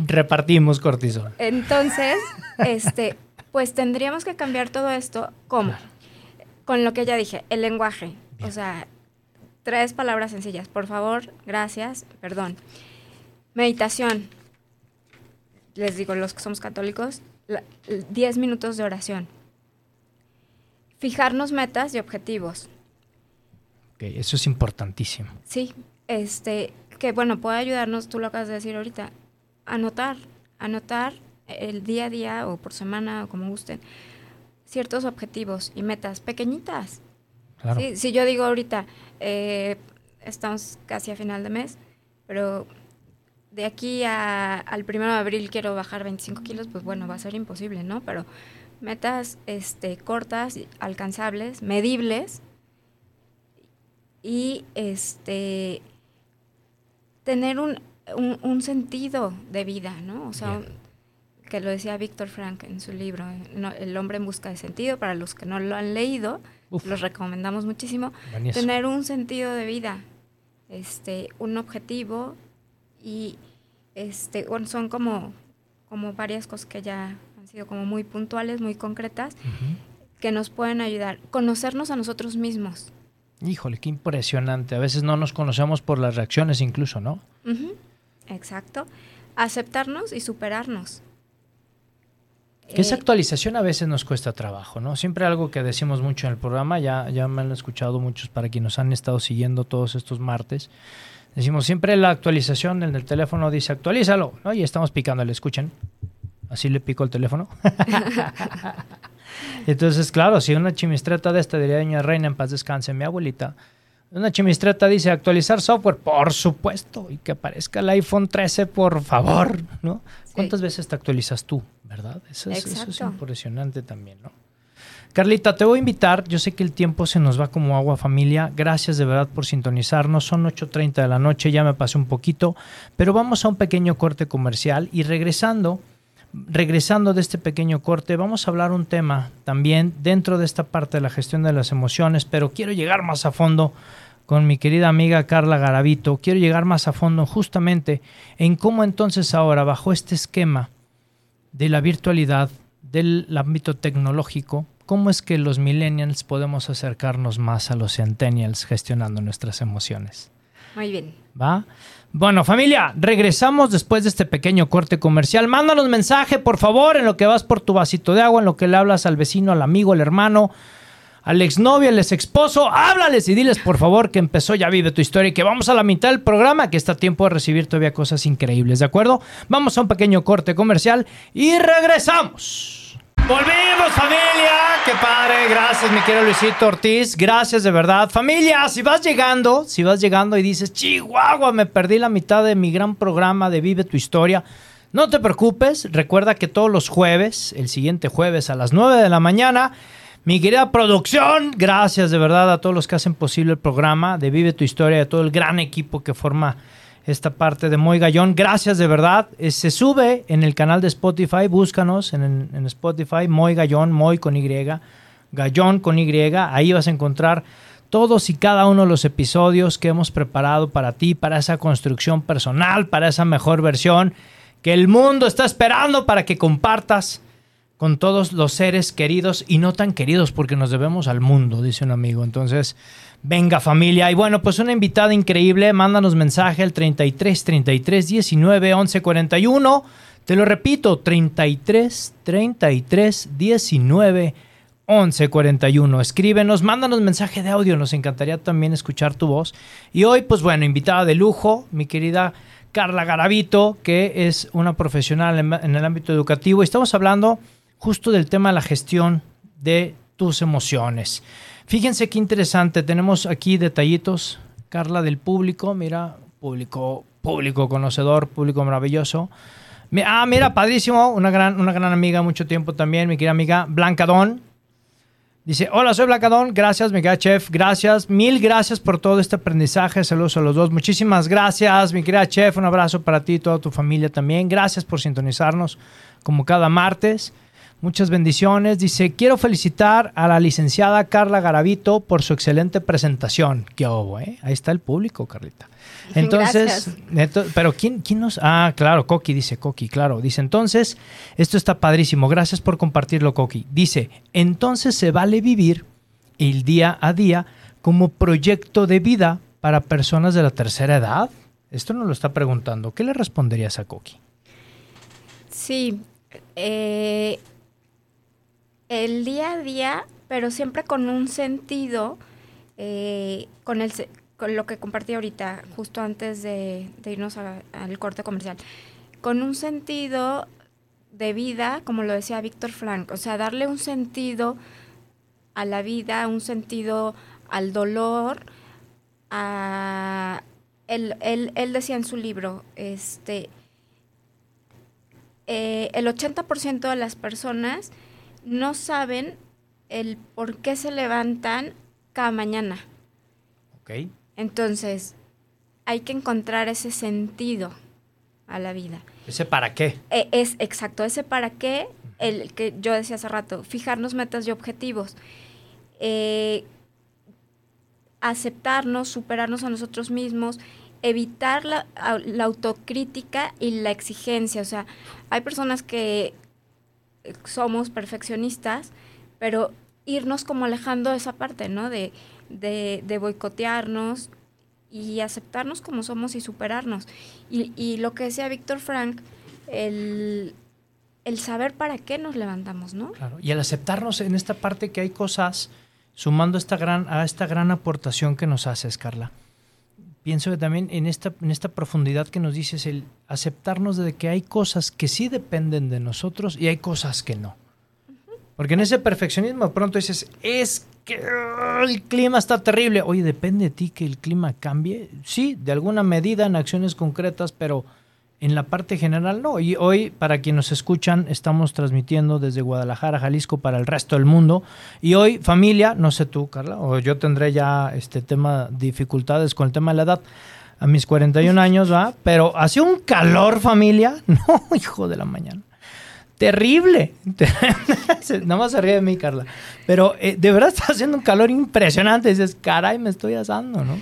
Repartimos cortisol. Entonces, este, pues tendríamos que cambiar todo esto ¿cómo? Con lo que ya dije, el lenguaje. O sea, tres palabras sencillas. Por favor, gracias, perdón. Meditación. Les digo, los que somos católicos, la- 10 minutos de oración. Fijarnos metas y objetivos. Ok, eso es importantísimo. Sí, este, que bueno, puede ayudarnos, tú lo acabas de decir ahorita, anotar, anotar el día a día o por semana o como gusten, ciertos objetivos y metas pequeñitas. Claro. Sí, si yo digo ahorita, eh, estamos casi a final de mes, pero de aquí a- al primero de abril quiero bajar 25 kilos, pues bueno, va a ser imposible, ¿no? Pero metas este, cortas, alcanzables, medibles y este tener un un, un sentido de vida, ¿no? O sea, que lo decía Víctor Frank en su libro, El hombre en busca de sentido, para los que no lo han leído, Uf. los recomendamos muchísimo, Buenísimo. tener un sentido de vida, este, un objetivo y este, son como, como varias cosas que ya han sido como muy puntuales, muy concretas, que nos pueden ayudar. Conocernos a nosotros mismos. Híjole, qué impresionante. A veces no nos conocemos por las reacciones incluso, ¿no? Ujú, Exacto. Aceptarnos y superarnos. Que esa Eh, actualización a veces nos cuesta trabajo, ¿no? Siempre algo que decimos mucho en el programa, ya, ya me han escuchado muchos para quienes nos han estado siguiendo todos estos martes. Decimos siempre la actualización en el teléfono dice actualízalo, ¿no? Y estamos picándole, escuchen. Así le pico el teléfono. Entonces, claro, si una chimistreta de esta, diría doña Reina, en paz descanse, mi abuelita, una chimistreta dice actualizar software, por supuesto, y que aparezca el iPhone 13, por favor, ¿no? ¿Cuántas veces te actualizas tú, verdad? Eso es, eso es impresionante también, ¿no? Carlita, te voy a invitar. Yo sé que el tiempo se nos va como agua, familia. Gracias de verdad por sintonizarnos. Son 8.30 de la noche, ya me pasé un poquito, pero vamos a un pequeño corte comercial y regresando, regresando de este pequeño corte, vamos a hablar un tema también dentro de esta parte de la gestión de las emociones, pero quiero llegar más a fondo con mi querida amiga Carla Garavito. Quiero llegar más a fondo justamente en cómo entonces ahora, bajo este esquema de la virtualidad, del ámbito tecnológico, cómo es que los millennials podemos acercarnos más a los centennials gestionando nuestras emociones. Muy bien. ¿Va? Bueno, familia, regresamos después de este pequeño corte comercial. Mándanos mensaje, por favor, en lo que vas por tu vasito de agua, en lo que le hablas al vecino, al amigo, al hermano, al exnovio, al ex esposo. Háblales y diles, por favor, que empezó Ya Vive tu Historia y que vamos a la mitad del programa, que está a tiempo de recibir todavía cosas increíbles, ¿de acuerdo? Vamos a un pequeño corte comercial y regresamos. Volvimos familia, qué padre, gracias mi querido Luisito Ortiz, gracias de verdad. Familia, si vas llegando, si vas llegando y dices, Chihuahua, me perdí la mitad de mi gran programa de Vive tu Historia, no te preocupes, recuerda que todos los jueves, el siguiente jueves a las 9 de la mañana, mi querida producción, gracias de verdad a todos los que hacen posible el programa de Vive tu Historia, a todo el gran equipo que forma esta parte de Moy Gallón. Gracias de verdad. Eh, se sube en el canal de Spotify, búscanos en, en Spotify, Moy Gallón, Moy con Y, Gallón con Y. Ahí vas a encontrar todos y cada uno de los episodios que hemos preparado para ti, para esa construcción personal, para esa mejor versión que el mundo está esperando para que compartas con todos los seres queridos y no tan queridos porque nos debemos al mundo, dice un amigo. Entonces, venga familia. Y bueno, pues una invitada increíble, mándanos mensaje al 33 33 19 11 41. Te lo repito, 33 33 19 11 41. Escríbenos, mándanos mensaje de audio, nos encantaría también escuchar tu voz. Y hoy, pues bueno, invitada de lujo, mi querida Carla Garavito, que es una profesional en, en el ámbito educativo. Y estamos hablando justo del tema de la gestión de tus emociones. Fíjense qué interesante, tenemos aquí detallitos, Carla, del público, mira, público, público conocedor, público maravilloso. Ah, mira, padrísimo, una gran, una gran amiga, mucho tiempo también, mi querida amiga Blanca Don. Dice, hola, soy Blanca Don, gracias, mi querida chef, gracias, mil gracias por todo este aprendizaje, saludos a los dos, muchísimas gracias, mi querida chef, un abrazo para ti y toda tu familia también, gracias por sintonizarnos como cada martes. Muchas bendiciones. Dice, quiero felicitar a la licenciada Carla Garavito por su excelente presentación. Qué obo, ¿eh? Ahí está el público, Carlita. Entonces, ento- pero ¿quién, ¿quién nos...? Ah, claro, Coqui, dice Coqui, claro. Dice, entonces, esto está padrísimo. Gracias por compartirlo, Coqui. Dice, entonces se vale vivir el día a día como proyecto de vida para personas de la tercera edad. Esto nos lo está preguntando. ¿Qué le responderías a Coqui? Sí, eh, el día a día, pero siempre con un sentido, eh, con, el, con lo que compartí ahorita, justo antes de, irnos al corte comercial, con un sentido de vida, como lo decía Víctor Frank, o sea, darle un sentido a la vida, un sentido al dolor, a... Él, él- él decía en su libro, este, eh, el 80% de las personas no saben el por qué se levantan cada mañana. ¿Ok? Entonces, hay que encontrar ese sentido. a la vida. ¿Ese para qué? Eh, es exacto, ese para qué, el que yo decía hace rato, fijarnos metas y objetivos. Eh, aceptarnos, superarnos a nosotros mismos, evitar la, la, autocrítica y la exigencia. O sea, hay personas que somos perfeccionistas, pero irnos como alejando esa parte, ¿no? De, de, de boicotearnos y aceptarnos como somos y superarnos. Y, y lo que decía Víctor Frank, el, el, saber para qué nos levantamos, ¿no? Claro, y el aceptarnos en esta parte que hay cosas, sumando esta gran, a esta gran aportación que nos haces, Carla. Pienso que también en esta, en esta profundidad que nos dices, el aceptarnos de que hay cosas que sí dependen de nosotros y hay cosas que no. Porque en ese perfeccionismo pronto dices, es que el clima está terrible. Oye, depende de ti que el clima cambie. Sí, de alguna medida en acciones concretas, pero en la parte general no. Y hoy, para quienes nos escuchan, estamos transmitiendo desde Guadalajara, Jalisco, para el resto del mundo. Y hoy, familia, no sé tú, Carla, o yo tendré ya este tema, dificultades con el tema de la edad a mis 41 años, ¿va? Pero hace un calor, familia. No, hijo de la mañana terrible. Nada más se ríe de mí, Carla. Pero eh, de verdad está haciendo un calor impresionante. Dices, caray, me estoy asando, ¿no?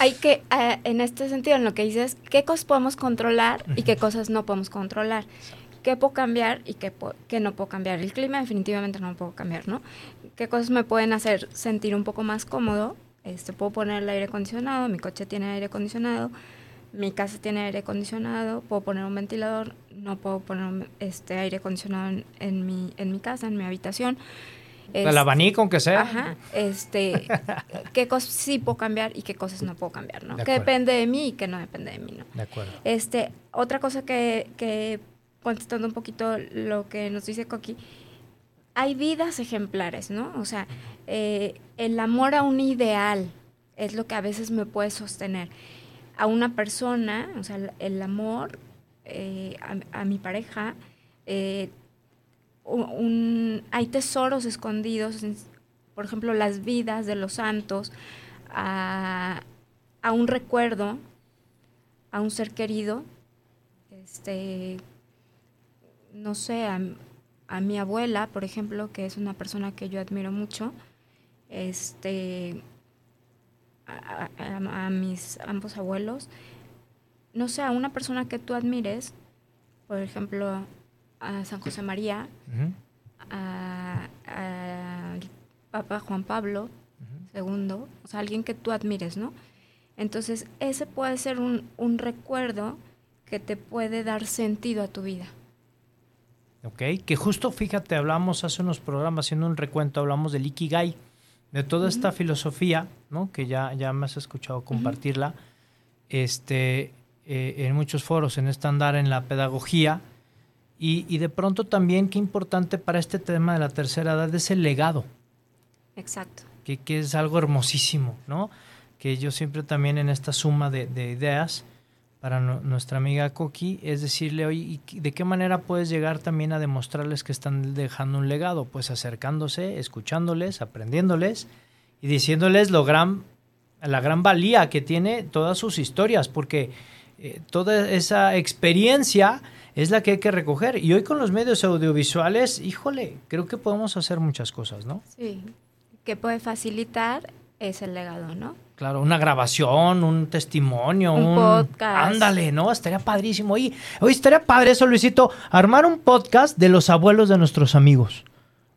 Hay que, eh, en este sentido, en lo que dices, qué cosas podemos controlar y qué cosas no podemos controlar. ¿Qué puedo cambiar y qué, qué no puedo cambiar? El clima definitivamente no lo puedo cambiar, ¿no? ¿Qué cosas me pueden hacer sentir un poco más cómodo? Este, puedo poner el aire acondicionado, mi coche tiene aire acondicionado, mi casa tiene aire acondicionado, puedo poner un ventilador, no puedo poner este aire acondicionado en, en mi, en mi casa, en mi habitación. El este, abanico, aunque sea. Ajá, este, qué cosas sí puedo cambiar y qué cosas no puedo cambiar, ¿no? qué depende de mí y qué no depende de mí, ¿no? De acuerdo. Este, otra cosa que, que, contestando un poquito lo que nos dice Coqui, hay vidas ejemplares, ¿no? O sea, eh, el amor a un ideal es lo que a veces me puede sostener a una persona, o sea, el amor eh, a, mi pareja, eh, un, hay tesoros escondidos, por ejemplo, las vidas de los santos, a, a un recuerdo, a un ser querido, este, no sé, a, a, mi abuela, por ejemplo, que es una persona que yo admiro mucho, este, a, mis ambos abuelos, no sé, a una persona que tú admires, por ejemplo, a San José María, al Papa Juan Pablo II, o sea, alguien que tú admires, ¿no? Entonces, ese puede ser un, un recuerdo que te puede dar sentido a tu vida. Ok, que justo fíjate, hablamos hace unos programas, haciendo un recuento, hablamos del Ikigai de toda esta filosofía, ¿no? que ya, ya me has escuchado compartirla, este, eh, en muchos foros, en este andar en la pedagogía, y, y, de pronto también qué importante para este tema de la tercera edad es el legado. Exacto. Que, que es algo hermosísimo, ¿no? Que yo siempre también en esta suma de, de ideas, para nuestra amiga Coqui es decirle, oye, ¿de qué manera puedes llegar también a demostrarles que están dejando un legado? Pues acercándose, escuchándoles, aprendiéndoles y diciéndoles lo gran, la gran valía que tiene todas sus historias, porque eh, toda esa experiencia es la que hay que recoger. Y hoy con los medios audiovisuales, híjole, creo que podemos hacer muchas cosas, ¿no? Sí, que puede facilitar ese legado, ¿no? Claro, una grabación, un testimonio, un, podcast. Ándale, ¿no? Estaría padrísimo. Oye, hoy estaría padre eso, Luisito, armar un podcast de los abuelos de nuestros amigos.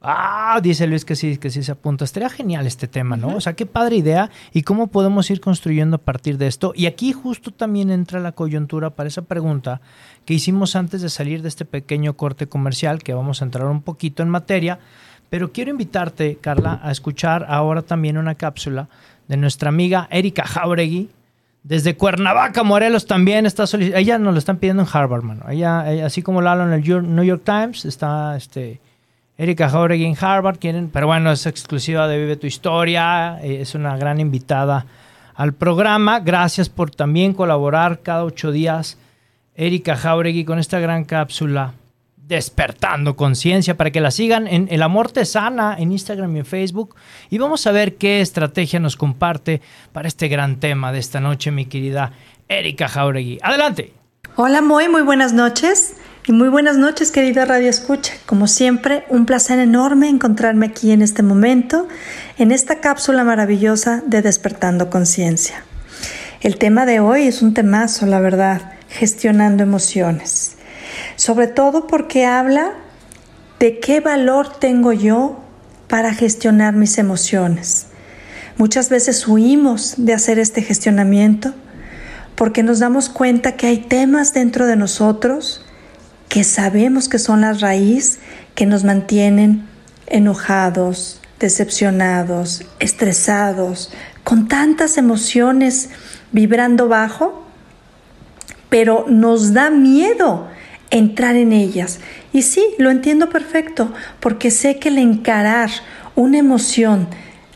Ah, dice Luis que sí, que sí se apunta. Estaría genial este tema, ¿no? O sea, qué padre idea y cómo podemos ir construyendo a partir de esto. Y aquí justo también entra la coyuntura para esa pregunta que hicimos antes de salir de este pequeño corte comercial, que vamos a entrar un poquito en materia. Pero quiero invitarte, Carla, a escuchar ahora también una cápsula de nuestra amiga Erika Jauregui. Desde Cuernavaca, Morelos también está solicitando. Ella nos lo están pidiendo en Harvard, mano. Ella, así como lo hablan en el New York Times, está este, Erika Jauregui en Harvard. Quieren, pero bueno, es exclusiva de Vive tu Historia. Eh, es una gran invitada al programa. Gracias por también colaborar cada ocho días, Erika Jauregui, con esta gran cápsula despertando conciencia para que la sigan en El Amor Te Sana en Instagram y en Facebook. Y vamos a ver qué estrategia nos comparte para este gran tema de esta noche, mi querida Erika Jauregui. Adelante. Hola Moy, muy buenas noches. Y muy buenas noches, querido Radio Escucha. Como siempre, un placer enorme encontrarme aquí en este momento, en esta cápsula maravillosa de Despertando Conciencia. El tema de hoy es un temazo, la verdad, gestionando emociones. Sobre todo porque habla de qué valor tengo yo para gestionar mis emociones. Muchas veces huimos de hacer este gestionamiento porque nos damos cuenta que hay temas dentro de nosotros que sabemos que son la raíz que nos mantienen enojados, decepcionados, estresados, con tantas emociones vibrando bajo, pero nos da miedo entrar en ellas. Y sí, lo entiendo perfecto, porque sé que el encarar una emoción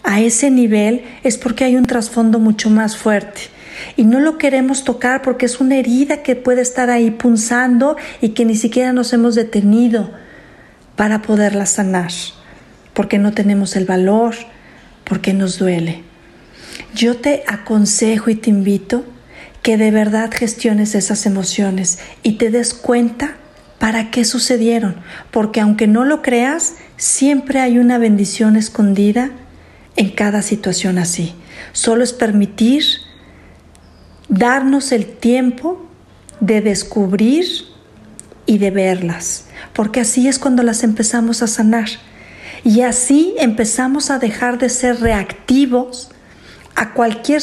a ese nivel es porque hay un trasfondo mucho más fuerte y no lo queremos tocar porque es una herida que puede estar ahí punzando y que ni siquiera nos hemos detenido para poderla sanar, porque no tenemos el valor, porque nos duele. Yo te aconsejo y te invito que de verdad gestiones esas emociones y te des cuenta para qué sucedieron, porque aunque no lo creas, siempre hay una bendición escondida en cada situación así. Solo es permitir darnos el tiempo de descubrir y de verlas, porque así es cuando las empezamos a sanar. Y así empezamos a dejar de ser reactivos a cualquier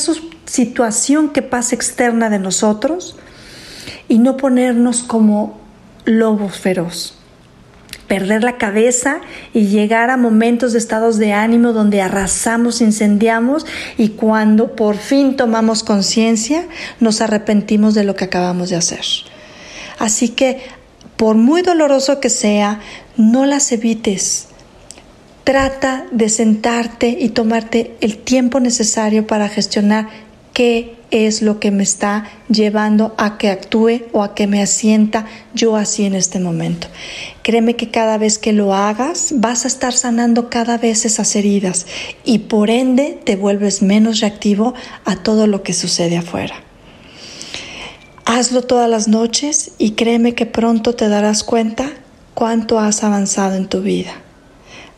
situación que pase externa de nosotros y no ponernos como lobos feroz perder la cabeza y llegar a momentos de estados de ánimo donde arrasamos, incendiamos y cuando por fin tomamos conciencia nos arrepentimos de lo que acabamos de hacer. Así que, por muy doloroso que sea, no las evites. Trata de sentarte y tomarte el tiempo necesario para gestionar qué es lo que me está llevando a que actúe o a que me asienta yo así en este momento. Créeme que cada vez que lo hagas vas a estar sanando cada vez esas heridas y por ende te vuelves menos reactivo a todo lo que sucede afuera. Hazlo todas las noches y créeme que pronto te darás cuenta cuánto has avanzado en tu vida.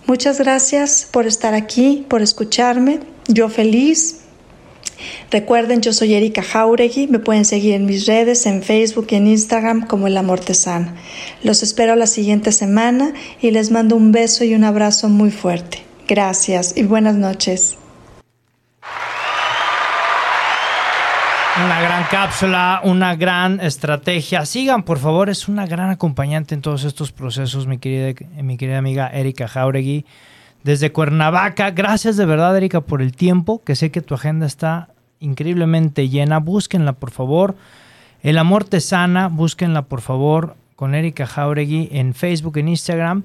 Muchas gracias por estar aquí, por escucharme. Yo feliz Recuerden, yo soy Erika Jauregui, me pueden seguir en mis redes, en Facebook y en Instagram como El Amor Tesano. Los espero la siguiente semana y les mando un beso y un abrazo muy fuerte. Gracias y buenas noches. Una gran cápsula, una gran estrategia. Sigan, por favor, es una gran acompañante en todos estos procesos, mi querida, mi querida amiga Erika Jauregui desde Cuernavaca. Gracias de verdad, Erika, por el tiempo, que sé que tu agenda está increíblemente llena. Búsquenla, por favor. El amor te sana, búsquenla, por favor, con Erika Jauregui en Facebook, en Instagram.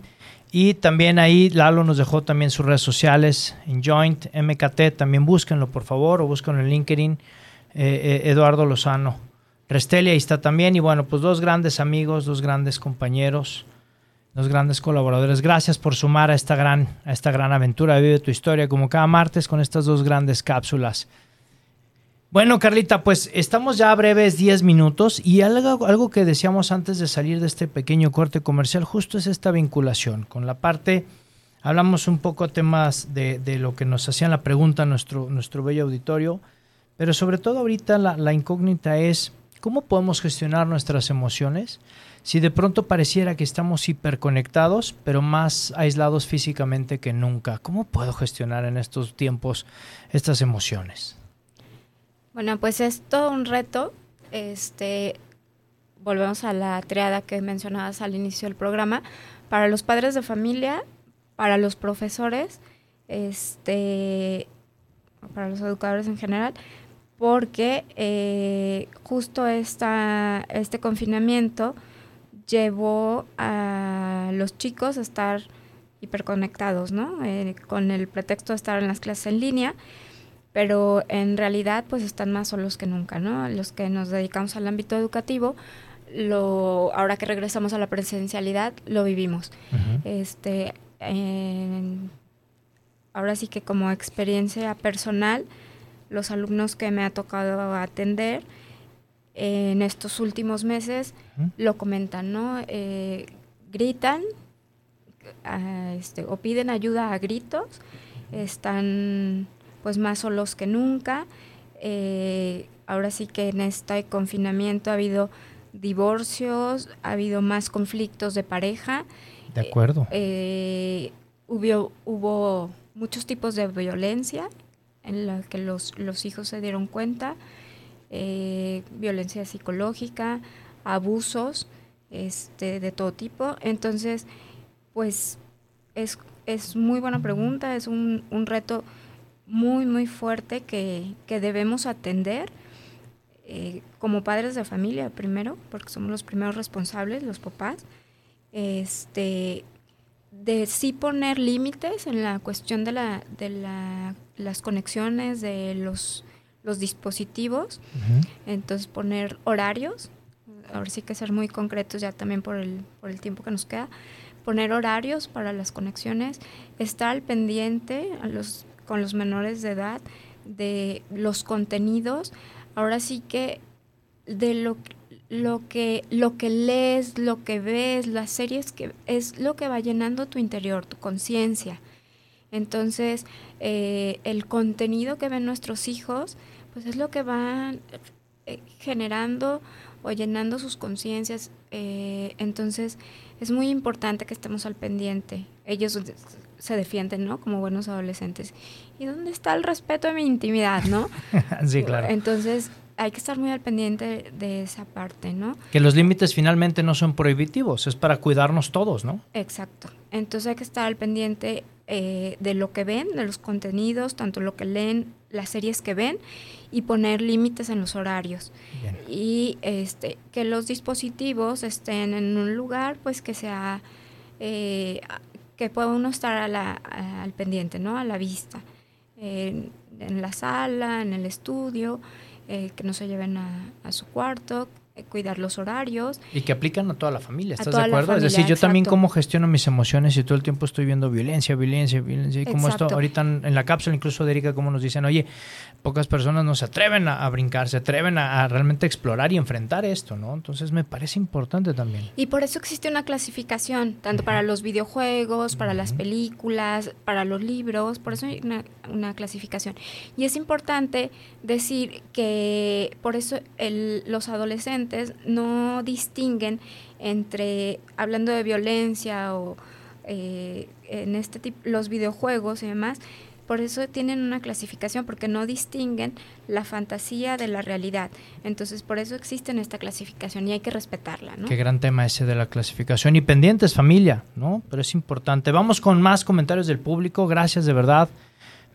Y también ahí Lalo nos dejó también sus redes sociales en Joint, MKT. También búsquenlo, por favor, o búsquenlo en LinkedIn. Eh, eh, Eduardo Lozano. Restelia ahí está también. Y bueno, pues dos grandes amigos, dos grandes compañeros los grandes colaboradores. Gracias por sumar a esta gran, a esta gran aventura. Vive tu historia como cada martes con estas dos grandes cápsulas. Bueno, Carlita, pues estamos ya breves 10 minutos y algo, algo que decíamos antes de salir de este pequeño corte comercial justo es esta vinculación con la parte, hablamos un poco temas de, lo que nos hacían la pregunta nuestro, nuestro bello auditorio, pero sobre todo ahorita la incógnita es cómo podemos gestionar nuestras emociones si de pronto pareciera que estamos hiperconectados, pero más aislados físicamente que nunca, ¿cómo puedo gestionar en estos tiempos estas emociones? Bueno, pues es todo un reto. Este, volvemos a la triada que mencionabas al inicio del programa. Para los padres de familia, para los profesores, este, para los educadores en general, porque eh, justo esta, este confinamiento llevó a los chicos a estar hiperconectados, ¿no? Eh, con el pretexto de estar en las clases en línea, pero en realidad pues están más solos que nunca, ¿no? Los que nos dedicamos al ámbito educativo, lo, ahora que regresamos a la presencialidad, lo vivimos. Este, ahora sí que como experiencia personal, los alumnos que me ha tocado atender, en estos últimos meses lo comentan, ¿no? Eh, gritan este, o piden ayuda a gritos, están pues más solos que nunca. Eh, ahora sí que en este confinamiento ha habido divorcios, ha habido más conflictos de pareja. De acuerdo. Eh, hubo, hubo muchos tipos de violencia en la que los, los hijos se dieron cuenta, eh, violencia psicológica, abusos este, de todo tipo. Entonces, pues es, es muy buena pregunta, es un, un reto muy, muy fuerte que, que debemos atender eh, como padres de familia primero, porque somos los primeros responsables, los papás, este, de sí poner límites en la cuestión de, la, de la, las conexiones de los, los dispositivos, entonces poner horarios, ahora sí que ser muy concretos ya también por el, por el tiempo que nos queda, poner horarios para las conexiones, estar al pendiente a los, con los menores de edad de los contenidos, ahora sí que de lo, lo, que, lo que lees, lo que ves, las series, que es lo que va llenando tu interior, tu conciencia. Entonces, eh, el contenido que ven nuestros hijos, pues es lo que va eh, generando o llenando sus conciencias. Eh, entonces, es muy importante que estemos al pendiente. Ellos se defienden, ¿no? Como buenos adolescentes. ¿Y dónde está el respeto a mi intimidad, no? sí, claro. Entonces, hay que estar muy al pendiente de esa parte, ¿no? Que los límites finalmente no son prohibitivos, es para cuidarnos todos, ¿no? Exacto. Entonces hay que estar al pendiente eh, de lo que ven, de los contenidos, tanto lo que leen, las series que ven, y poner límites en los horarios. Y este, que los dispositivos estén en un lugar, pues que sea, eh, que pueda uno estar al pendiente, ¿no? A la vista. en la sala, en el estudio, eh, que no se lleven a, su cuarto, cuidar los horarios. Y que aplican a toda la familia, ¿estás de acuerdo? es decir, yo también cómo gestiono mis emociones y todo el tiempo estoy viendo violencia, violencia, violencia. Y como esto, ahorita en, la cápsula, incluso de Erika, como nos dicen, oye, pocas personas no se atreven a, brincar, se atreven a, realmente explorar y enfrentar esto, ¿no? Entonces me parece importante también. Y por eso existe una clasificación, tanto para los videojuegos, para las películas, para los libros, por eso hay una, una, clasificación. Y es importante decir que por eso el, los adolescentes no distinguen entre, hablando de violencia o eh, en este tipo, los videojuegos y demás, por eso tienen una clasificación, porque no distinguen la fantasía de la realidad. Entonces, por eso existe esta clasificación y hay que respetarla. Qué gran tema ese de la clasificación. Y pendientes, familia, ¿no? Pero es importante. Vamos con más comentarios del público. Gracias de verdad.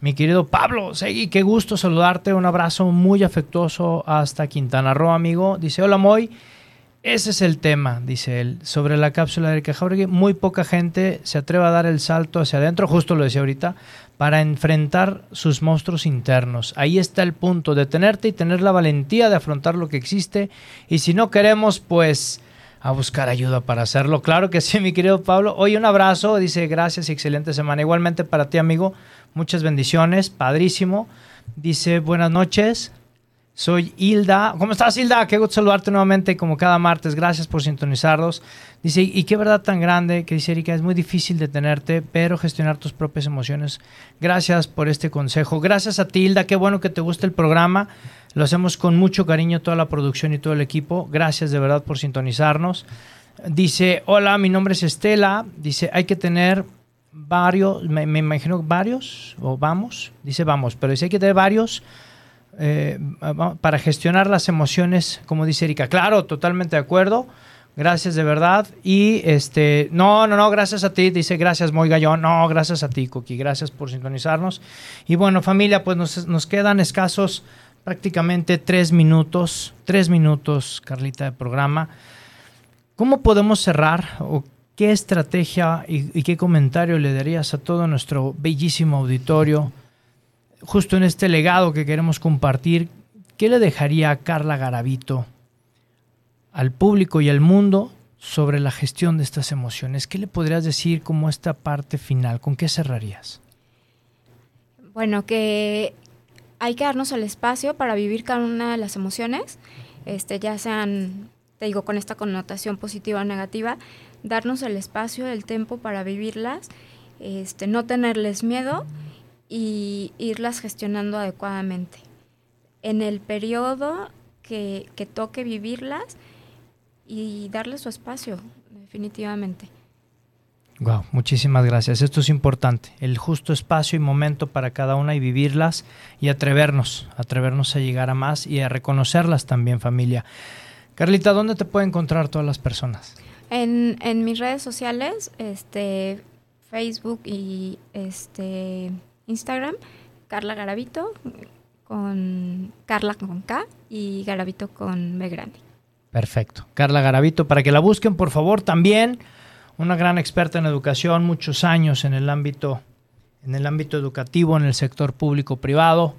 Mi querido Pablo, Segui, qué gusto saludarte. Un abrazo muy afectuoso hasta Quintana Roo, amigo. Dice, hola Moy. Ese es el tema, dice él, sobre la cápsula de Erika Jauregui. Muy poca gente se atreve a dar el salto hacia adentro, justo lo decía ahorita, para enfrentar sus monstruos internos. Ahí está el punto, detenerte y tener la valentía de afrontar lo que existe. Y si no queremos, pues a buscar ayuda para hacerlo. Claro que sí, mi querido Pablo. Hoy un abrazo, dice gracias y excelente semana. Igualmente para ti, amigo, muchas bendiciones, padrísimo. Dice buenas noches. Soy Hilda. ¿Cómo estás, Hilda? Qué gusto saludarte nuevamente como cada martes. Gracias por sintonizarnos. Dice, y qué verdad tan grande que dice Erika, es muy difícil detenerte, pero gestionar tus propias emociones. Gracias por este consejo. Gracias a ti, Hilda. Qué bueno que te guste el programa. Lo hacemos con mucho cariño toda la producción y todo el equipo. Gracias de verdad por sintonizarnos. Dice, hola, mi nombre es Estela. Dice, hay que tener varios, me, me imagino varios, o vamos, dice vamos, pero dice que tener varios eh, para gestionar las emociones, como dice Erika. Claro, totalmente de acuerdo. Gracias de verdad. Y este, no, no, no, gracias a ti. Dice gracias, Moy Gallón. No, gracias a ti, Cookie. Gracias por sintonizarnos. Y bueno, familia, pues nos, nos quedan escasos prácticamente tres minutos. Tres minutos, Carlita, de programa. ¿Cómo podemos cerrar qué estrategia y, qué comentario le darías a todo nuestro bellísimo auditorio? justo en este legado que queremos compartir, ¿qué le dejaría Carla Garavito al público y al mundo sobre la gestión de estas emociones? ¿Qué le podrías decir como esta parte final? ¿Con qué cerrarías? Bueno, que hay que darnos el espacio para vivir cada una de las emociones este, ya sean, te digo, con esta connotación positiva o negativa, darnos el espacio, el tiempo para vivirlas, este, no tenerles miedo y irlas gestionando adecuadamente. En el periodo que, que toque vivirlas y darles su espacio, definitivamente. Wow, muchísimas gracias. Esto es importante, el justo espacio y momento para cada una y vivirlas y atrevernos, atrevernos a llegar a más y a reconocerlas también, familia. Carlita, ¿dónde te pueden encontrar todas las personas? En, en mis redes sociales, este, Facebook y este, Instagram, Carla Garavito, con Carla con K y Garavito con B grande. Perfecto. Carla Garavito, para que la busquen, por favor, también una gran experta en educación, muchos años en el ámbito, en el ámbito educativo, en el sector público-privado,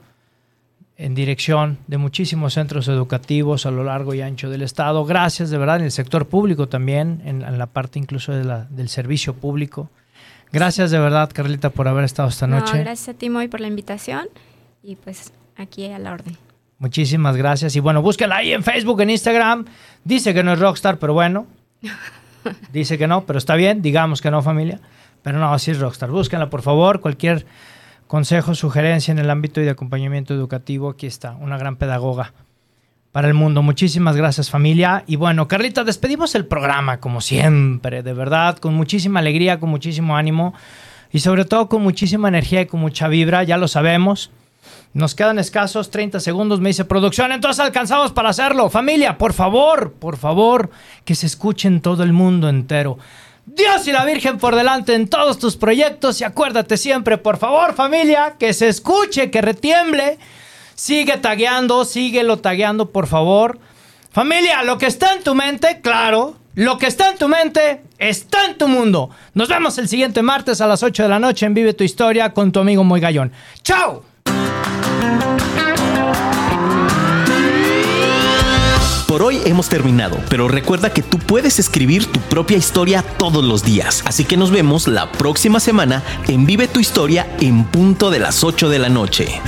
en dirección de muchísimos centros educativos a lo largo y ancho del estado. Gracias de verdad en el sector público también, en, en la parte incluso de la, del servicio público. Gracias de verdad, Carlita, por haber estado esta No, noche. gracias a ti, Moy, por la invitación y pues aquí a la orden. Muchísimas gracias. Y bueno, búsquenla ahí en Facebook, en Instagram. Dice que no es rockstar, pero bueno. Dice que no, pero está bien. Digamos que no, familia. Pero no, sí es rockstar. Búsquenla, por favor. Cualquier consejo, sugerencia en el ámbito y de acompañamiento educativo, aquí está. Una gran pedagoga para el mundo. Muchísimas gracias, familia. Y bueno, Carlita, despedimos el programa, como siempre, de verdad, con muchísima alegría, con muchísimo ánimo y sobre todo con muchísima energía y con mucha vibra. Ya lo sabemos. Nos quedan escasos 30 segundos, me dice producción, entonces alcanzamos para hacerlo. Familia, por favor, por favor, que se escuche en todo el mundo entero. Dios y la Virgen por delante en todos tus proyectos y acuérdate siempre, por favor, familia, que se escuche, que retiemble. Sigue tagueando, síguelo tagueando, por favor. Familia, lo que está en tu mente, claro, lo que está en tu mente está en tu mundo. Nos vemos el siguiente martes a las 8 de la noche en Vive tu Historia con tu amigo Muy Gallón. ¡Chao! Por hoy hemos terminado, pero recuerda que tú puedes escribir tu propia historia todos los días. Así que nos vemos la próxima semana en Vive tu Historia en punto de las 8 de la noche.